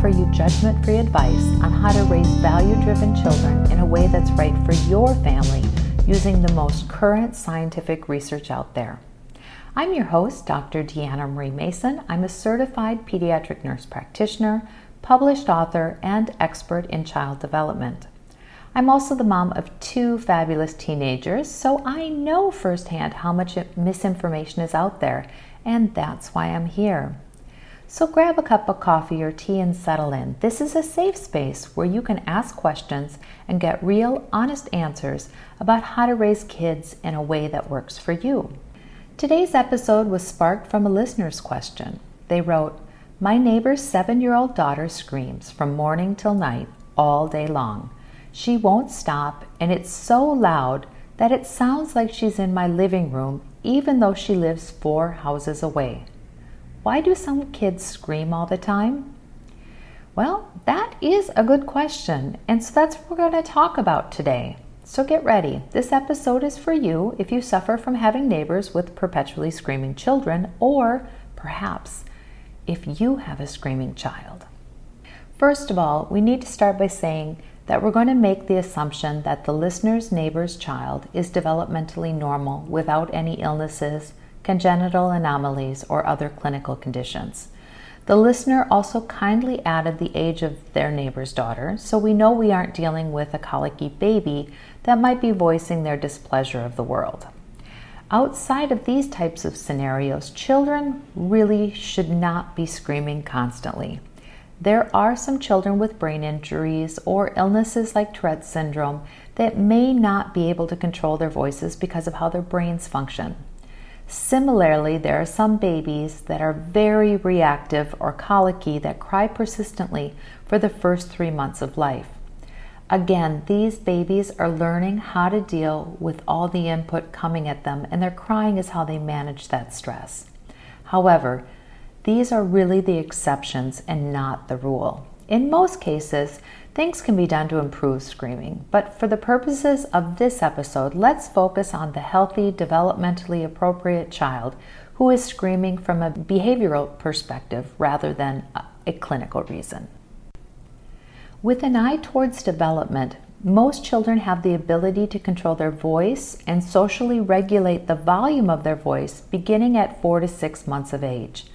offer you judgment free advice on how to raise value driven children in a way that's right for your family using the most current scientific research out there. I'm your host, Dr. Deanna Marie Mason. I'm a certified pediatric nurse practitioner, published author, and expert in child development. I'm also the mom of two fabulous teenagers, so I know firsthand how much misinformation is out there, and that's why I'm here. So grab a cup of coffee or tea and settle in. This is a safe space where you can ask questions and get real, honest answers about how to raise kids in a way that works for you. Today's episode was sparked from a listener's question. They wrote, My neighbor's seven year old daughter screams from morning till night all day long. She won't stop, and it's so loud that it sounds like she's in my living room, even though she lives four houses away. Why do some kids scream all the time? Well, that is a good question, and so that's what we're going to talk about today. So get ready. This episode is for you if you suffer from having neighbors with perpetually screaming children, or perhaps if you have a screaming child. First of all, we need to start by saying that we're going to make the assumption that the listener's neighbor's child is developmentally normal without any illnesses, congenital anomalies, or other clinical conditions. The listener also kindly added the age of their neighbor's daughter, so we know we aren't dealing with a colicky baby that might be voicing their displeasure of the world. Outside of these types of scenarios, children really should not be screaming constantly. There are some children with brain injuries or illnesses like Tourette's syndrome that may not be able to control their voices because of how their brains function. Similarly, there are some babies that are very reactive or colicky that cry persistently for the first three months of life. Again, these babies are learning how to deal with all the input coming at them, and their crying is how they manage that stress. However, these are really the exceptions and not the rule. In most cases, Things can be done to improve screaming, but for the purposes of this episode, let's focus on the healthy, developmentally appropriate child who is screaming from a behavioral perspective rather than a clinical reason. With an eye towards development, most children have the ability to control their voice and socially regulate the volume of their voice beginning at four to six months of age.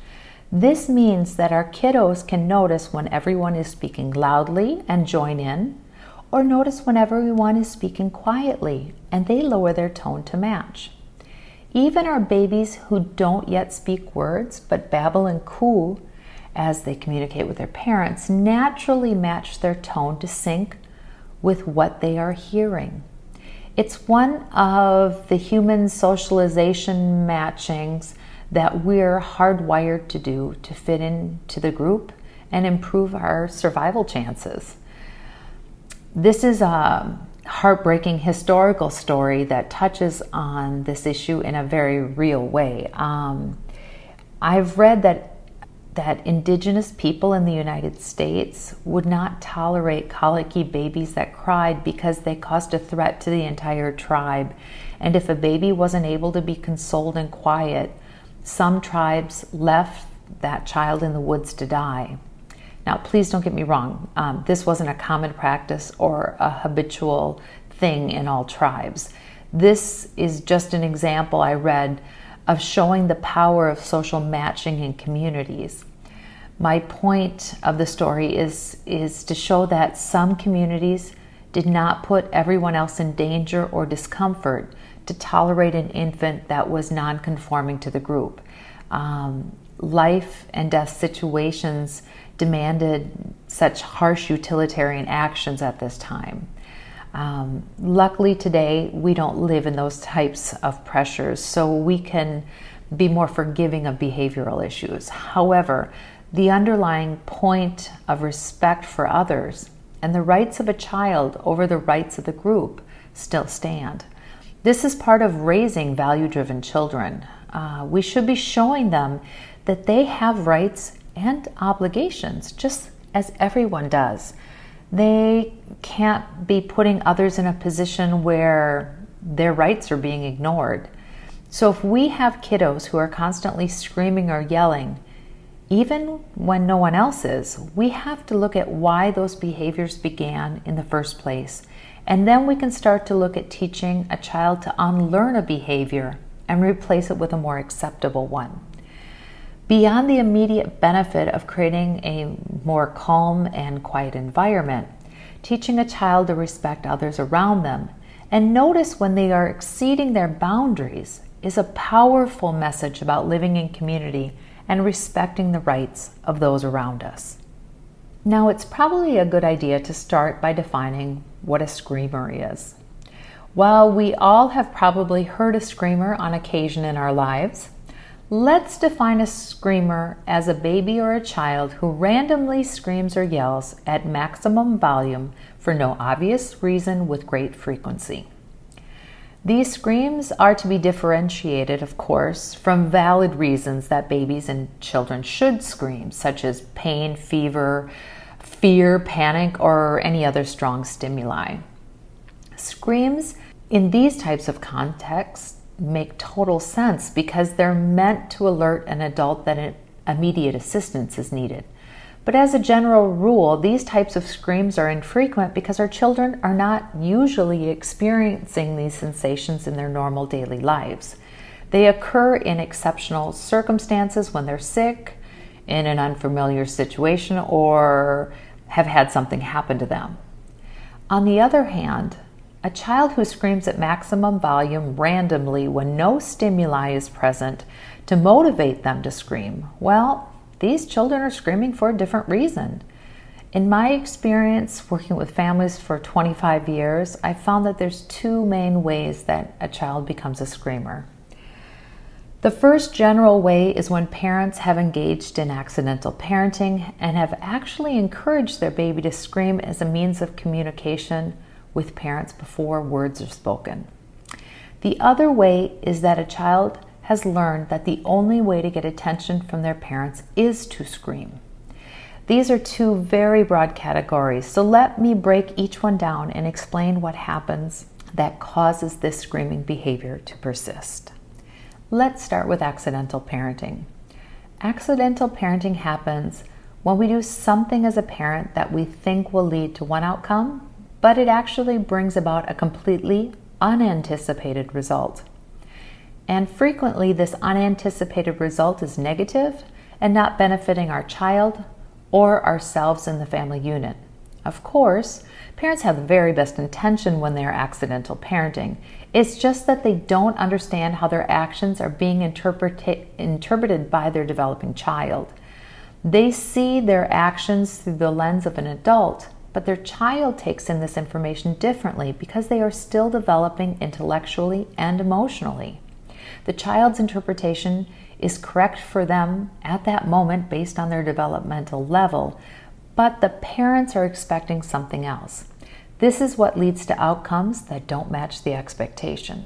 This means that our kiddos can notice when everyone is speaking loudly and join in, or notice when everyone is speaking quietly and they lower their tone to match. Even our babies who don't yet speak words but babble and coo as they communicate with their parents naturally match their tone to sync with what they are hearing. It's one of the human socialization matchings that we're hardwired to do to fit into the group and improve our survival chances. This is a heartbreaking historical story that touches on this issue in a very real way. Um, I've read that that indigenous people in the United States would not tolerate colicky babies that cried because they caused a threat to the entire tribe. And if a baby wasn't able to be consoled and quiet, some tribes left that child in the woods to die. Now, please don't get me wrong, um, this wasn't a common practice or a habitual thing in all tribes. This is just an example I read of showing the power of social matching in communities. My point of the story is, is to show that some communities did not put everyone else in danger or discomfort to tolerate an infant that was non-conforming to the group. Um, life and death situations demanded such harsh utilitarian actions at this time. Um, luckily, today we don't live in those types of pressures, so we can be more forgiving of behavioral issues. However, the underlying point of respect for others and the rights of a child over the rights of the group still stand. This is part of raising value driven children. Uh, we should be showing them that they have rights and obligations, just as everyone does. They can't be putting others in a position where their rights are being ignored. So, if we have kiddos who are constantly screaming or yelling, Even when no one else is, we have to look at why those behaviors began in the first place. And then we can start to look at teaching a child to unlearn a behavior and replace it with a more acceptable one. Beyond the immediate benefit of creating a more calm and quiet environment, teaching a child to respect others around them and notice when they are exceeding their boundaries is a powerful message about living in community and respecting the rights of those around us. Now, it's probably a good idea to start by defining what a screamer is. While we all have probably heard a screamer on occasion in our lives, let's define a screamer as a baby or a child who randomly screams or yells at maximum volume for no obvious reason with great frequency. These screams are to be differentiated, of course, from valid reasons that babies and children should scream, such as pain, fever, fear, panic, or any other strong stimuli. Screams in these types of contexts make total sense because they're meant to alert an adult that immediate assistance is needed. But as a general rule, these types of screams are infrequent because our children are not usually experiencing these sensations in their normal daily lives. They occur in exceptional circumstances when they're sick, in an unfamiliar situation, or have had something happen to them. On the other hand, a child who screams at maximum volume randomly when no stimuli is present to motivate them to scream, well, these children are screaming for a different reason. In my experience working with families for 25 years, I found that there's two main ways that a child becomes a screamer. The first general way is when parents have engaged in accidental parenting and have actually encouraged their baby to scream as a means of communication with parents before words are spoken. The other way is that a child has learned that the only way to get attention from their parents is to scream. These are two very broad categories, so let me break each one down and explain what happens that causes this screaming behavior to persist. Let's start with accidental parenting. Accidental parenting happens when we do something as a parent that we think will lead to one outcome, but it actually brings about a completely unanticipated result. And frequently, this unanticipated result is negative and not benefiting our child or ourselves in the family unit. Of course, parents have the very best intention when they are accidental parenting. It's just that they don't understand how their actions are being interpreted, interpreted by their developing child. They see their actions through the lens of an adult, but their child takes in this information differently because they are still developing intellectually and emotionally. The child's interpretation is correct for them at that moment based on their developmental level, but the parents are expecting something else. This is what leads to outcomes that don't match the expectation.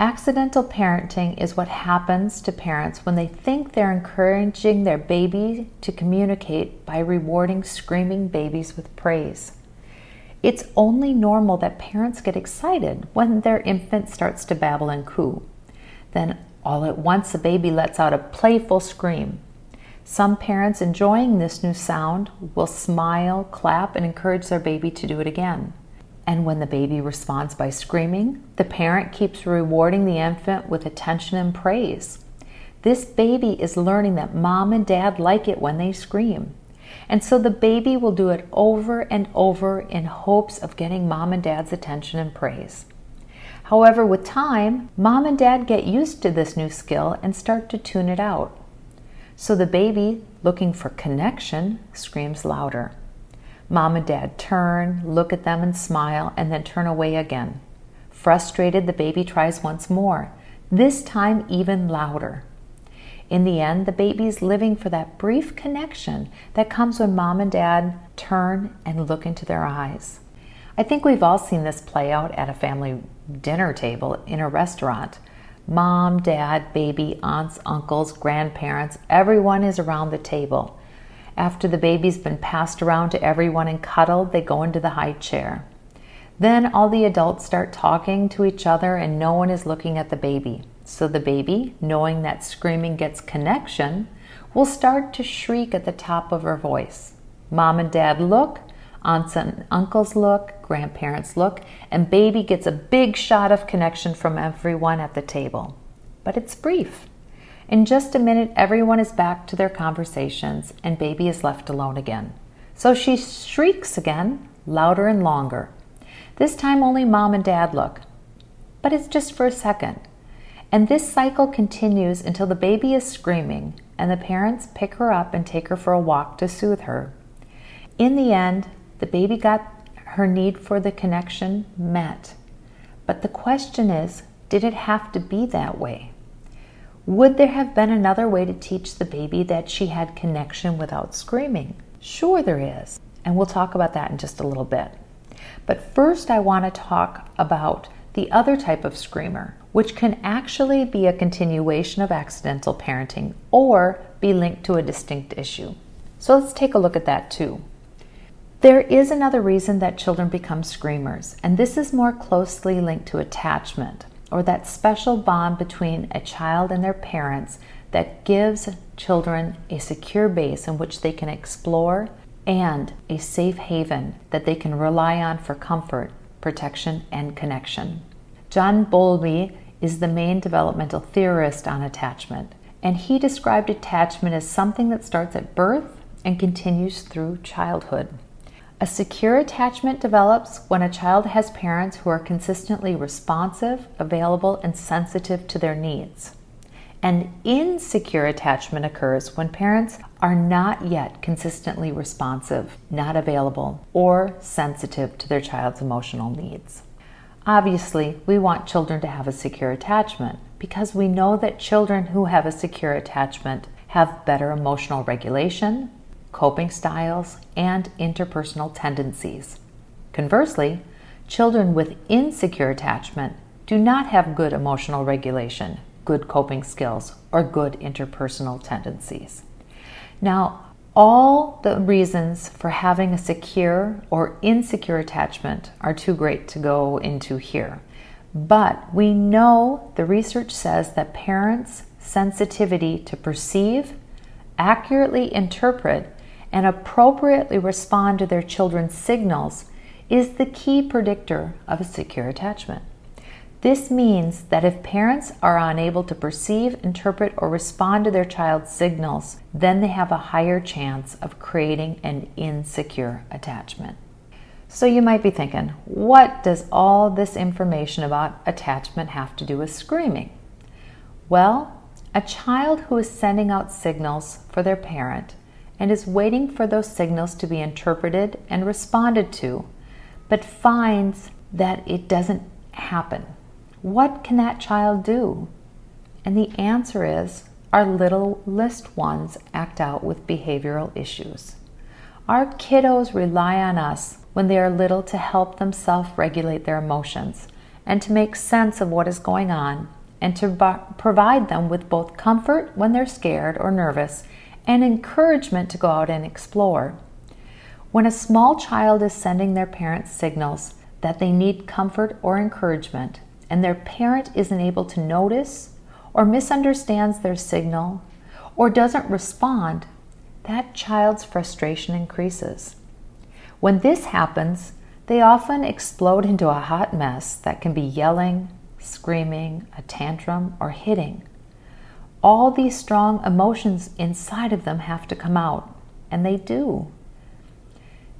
Accidental parenting is what happens to parents when they think they're encouraging their baby to communicate by rewarding screaming babies with praise. It's only normal that parents get excited when their infant starts to babble and coo. Then, all at once, the baby lets out a playful scream. Some parents enjoying this new sound will smile, clap, and encourage their baby to do it again. And when the baby responds by screaming, the parent keeps rewarding the infant with attention and praise. This baby is learning that mom and dad like it when they scream. And so the baby will do it over and over in hopes of getting mom and dad's attention and praise. However, with time, mom and dad get used to this new skill and start to tune it out. So the baby, looking for connection, screams louder. Mom and dad turn, look at them and smile, and then turn away again. Frustrated, the baby tries once more, this time even louder. In the end, the baby is living for that brief connection that comes when mom and dad turn and look into their eyes. I think we've all seen this play out at a family dinner table in a restaurant. Mom, dad, baby, aunts, uncles, grandparents, everyone is around the table. After the baby's been passed around to everyone and cuddled, they go into the high chair. Then all the adults start talking to each other and no one is looking at the baby. So the baby, knowing that screaming gets connection, will start to shriek at the top of her voice. Mom and dad look, aunts and uncles look, grandparents look, and baby gets a big shot of connection from everyone at the table. But it's brief. In just a minute, everyone is back to their conversations and baby is left alone again. So she shrieks again, louder and longer. This time only mom and dad look. But it's just for a second. And this cycle continues until the baby is screaming and the parents pick her up and take her for a walk to soothe her. In the end, the baby got her need for the connection met. But the question is did it have to be that way? Would there have been another way to teach the baby that she had connection without screaming? Sure, there is. And we'll talk about that in just a little bit. But first, I want to talk about the other type of screamer, which can actually be a continuation of accidental parenting or be linked to a distinct issue. So let's take a look at that too. There is another reason that children become screamers, and this is more closely linked to attachment or that special bond between a child and their parents that gives children a secure base in which they can explore and a safe haven that they can rely on for comfort, protection, and connection. John Bowlby is the main developmental theorist on attachment, and he described attachment as something that starts at birth and continues through childhood. A secure attachment develops when a child has parents who are consistently responsive, available, and sensitive to their needs. An insecure attachment occurs when parents are not yet consistently responsive, not available, or sensitive to their child's emotional needs. Obviously, we want children to have a secure attachment because we know that children who have a secure attachment have better emotional regulation, coping styles, and interpersonal tendencies. Conversely, children with insecure attachment do not have good emotional regulation, good coping skills, or good interpersonal tendencies. Now, all the reasons for having a secure or insecure attachment are too great to go into here. But we know the research says that parents' sensitivity to perceive, accurately interpret, and appropriately respond to their children's signals is the key predictor of a secure attachment. This means that if parents are unable to perceive, interpret, or respond to their child's signals, then they have a higher chance of creating an insecure attachment. So you might be thinking, what does all this information about attachment have to do with screaming? Well, a child who is sending out signals for their parent and is waiting for those signals to be interpreted and responded to, but finds that it doesn't happen. What can that child do? And the answer is our littlest ones act out with behavioral issues. Our kiddos rely on us when they are little to help them self regulate their emotions and to make sense of what is going on and to provide them with both comfort when they're scared or nervous and encouragement to go out and explore. When a small child is sending their parents signals that they need comfort or encouragement, and their parent isn't able to notice or misunderstands their signal or doesn't respond, that child's frustration increases. When this happens, they often explode into a hot mess that can be yelling, screaming, a tantrum, or hitting all these strong emotions inside of them have to come out, and they do.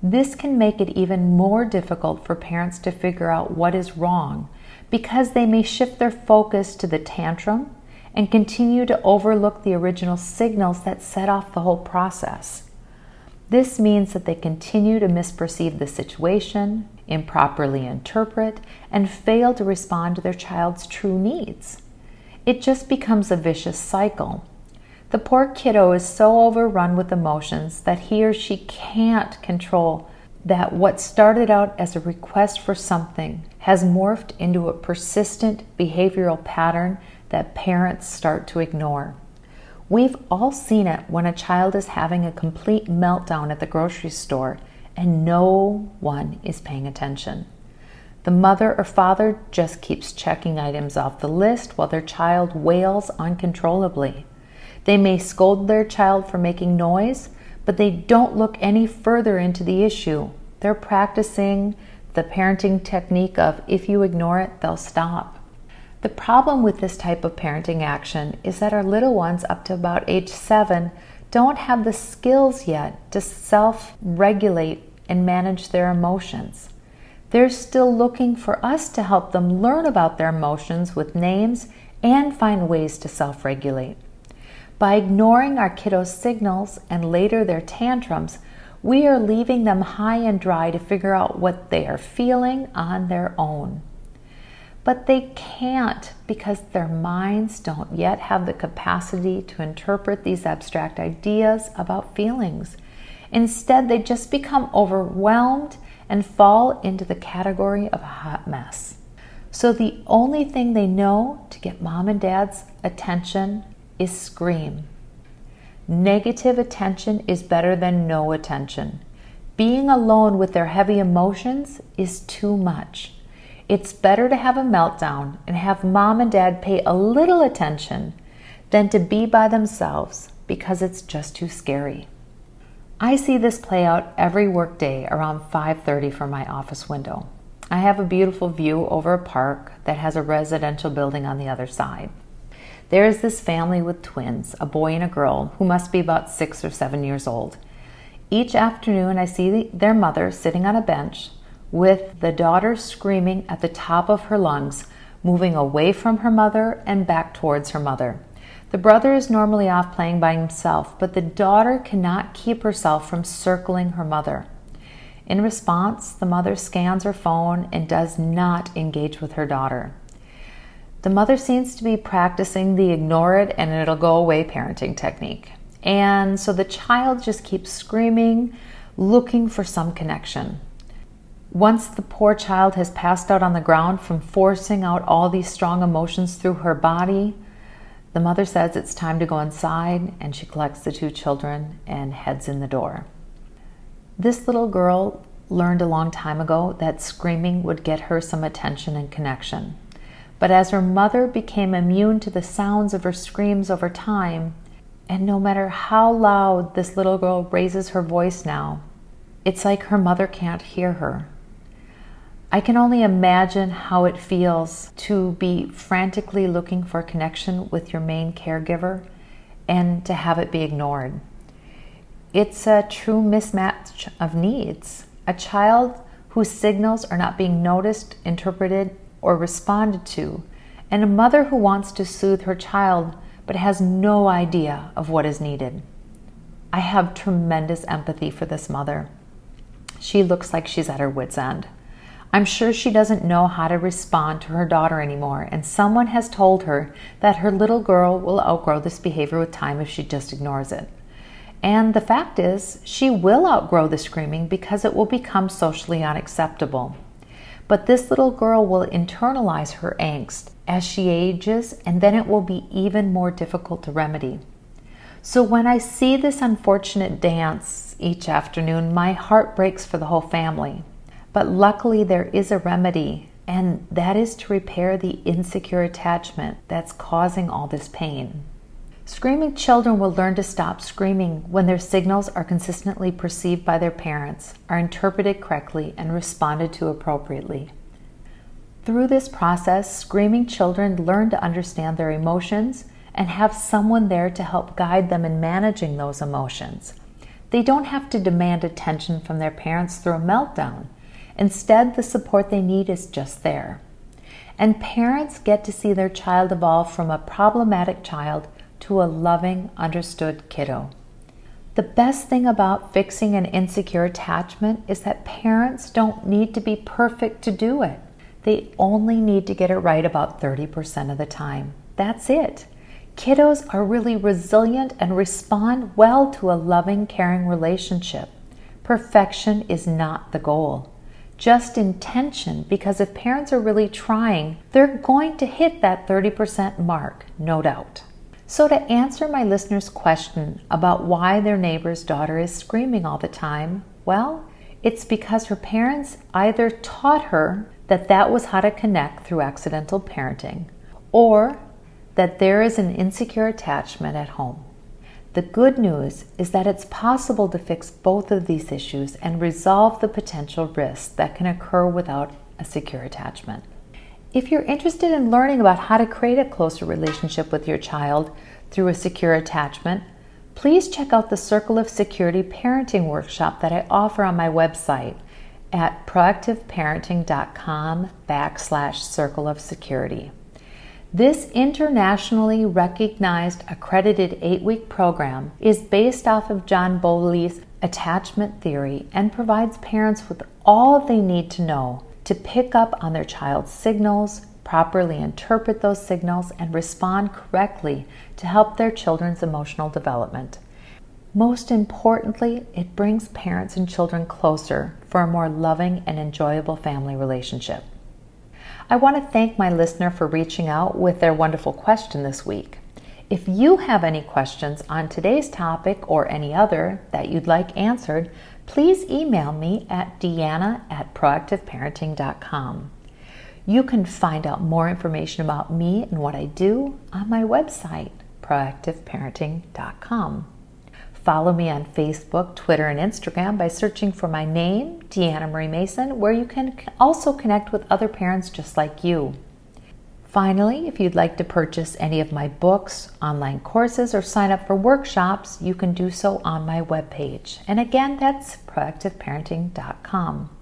This can make it even more difficult for parents to figure out what is wrong because they may shift their focus to the tantrum and continue to overlook the original signals that set off the whole process. This means that they continue to misperceive the situation, improperly interpret, and fail to respond to their child's true needs it just becomes a vicious cycle. The poor kiddo is so overrun with emotions that he or she can't control that what started out as a request for something has morphed into a persistent behavioral pattern that parents start to ignore. We've all seen it when a child is having a complete meltdown at the grocery store and no one is paying attention. The mother or father just keeps checking items off the list while their child wails uncontrollably. They may scold their child for making noise, but they don't look any further into the issue. They're practicing the parenting technique of if you ignore it, they'll stop. The problem with this type of parenting action is that our little ones up to about age seven don't have the skills yet to self regulate and manage their emotions. They're still looking for us to help them learn about their emotions with names and find ways to self regulate. By ignoring our kiddos' signals and later their tantrums, we are leaving them high and dry to figure out what they are feeling on their own. But they can't because their minds don't yet have the capacity to interpret these abstract ideas about feelings. Instead, they just become overwhelmed and fall into the category of a hot mess. So, the only thing they know to get mom and dad's attention is scream. Negative attention is better than no attention. Being alone with their heavy emotions is too much. It's better to have a meltdown and have mom and dad pay a little attention than to be by themselves because it's just too scary. I see this play out every workday around 5:30 from my office window. I have a beautiful view over a park that has a residential building on the other side. There is this family with twins, a boy and a girl, who must be about six or seven years old. Each afternoon, I see their mother sitting on a bench with the daughter screaming at the top of her lungs, moving away from her mother and back towards her mother. The brother is normally off playing by himself, but the daughter cannot keep herself from circling her mother. In response, the mother scans her phone and does not engage with her daughter. The mother seems to be practicing the ignore it and it'll go away parenting technique. And so the child just keeps screaming, looking for some connection. Once the poor child has passed out on the ground from forcing out all these strong emotions through her body, the mother says it's time to go inside and she collects the two children and heads in the door. This little girl learned a long time ago that screaming would get her some attention and connection. But as her mother became immune to the sounds of her screams over time, and no matter how loud this little girl raises her voice now, it's like her mother can't hear her. I can only imagine how it feels to be frantically looking for connection with your main caregiver and to have it be ignored. It's a true mismatch of needs. A child whose signals are not being noticed, interpreted, or responded to, and a mother who wants to soothe her child but has no idea of what is needed. I have tremendous empathy for this mother. She looks like she's at her wits' end. I'm sure she doesn't know how to respond to her daughter anymore, and someone has told her that her little girl will outgrow this behavior with time if she just ignores it. And the fact is, she will outgrow the screaming because it will become socially unacceptable. But this little girl will internalize her angst as she ages, and then it will be even more difficult to remedy. So when I see this unfortunate dance each afternoon, my heart breaks for the whole family. But luckily, there is a remedy, and that is to repair the insecure attachment that's causing all this pain. Screaming children will learn to stop screaming when their signals are consistently perceived by their parents, are interpreted correctly, and responded to appropriately. Through this process, screaming children learn to understand their emotions and have someone there to help guide them in managing those emotions. They don't have to demand attention from their parents through a meltdown. Instead, the support they need is just there. And parents get to see their child evolve from a problematic child to a loving, understood kiddo. The best thing about fixing an insecure attachment is that parents don't need to be perfect to do it. They only need to get it right about 30% of the time. That's it. Kiddos are really resilient and respond well to a loving, caring relationship. Perfection is not the goal, just intention, because if parents are really trying, they're going to hit that 30% mark, no doubt. So, to answer my listener's question about why their neighbor's daughter is screaming all the time, well, it's because her parents either taught her that that was how to connect through accidental parenting, or that there is an insecure attachment at home. The good news is that it's possible to fix both of these issues and resolve the potential risks that can occur without a secure attachment. If you're interested in learning about how to create a closer relationship with your child through a secure attachment, please check out the Circle of Security Parenting Workshop that I offer on my website at proactiveparenting.com backslash circle of security. This internationally recognized accredited eight week program is based off of John Bowlby's attachment theory and provides parents with all they need to know to pick up on their child's signals, properly interpret those signals, and respond correctly to help their children's emotional development. Most importantly, it brings parents and children closer for a more loving and enjoyable family relationship. I want to thank my listener for reaching out with their wonderful question this week. If you have any questions on today's topic or any other that you'd like answered, please email me at deanna at proactiveparenting.com. You can find out more information about me and what I do on my website, proactiveparenting.com. Follow me on Facebook, Twitter, and Instagram by searching for my name, Deanna Marie Mason, where you can also connect with other parents just like you. Finally, if you'd like to purchase any of my books, online courses, or sign up for workshops, you can do so on my webpage. And again, that's proactiveparenting.com.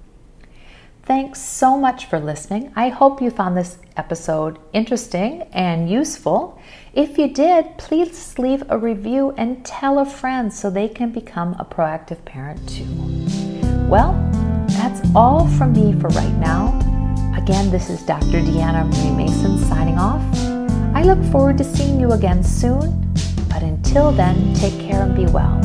Thanks so much for listening. I hope you found this episode interesting and useful. If you did, please leave a review and tell a friend so they can become a proactive parent too. Well, that's all from me for right now. Again, this is Dr. Deanna Marie Mason signing off. I look forward to seeing you again soon, but until then, take care and be well.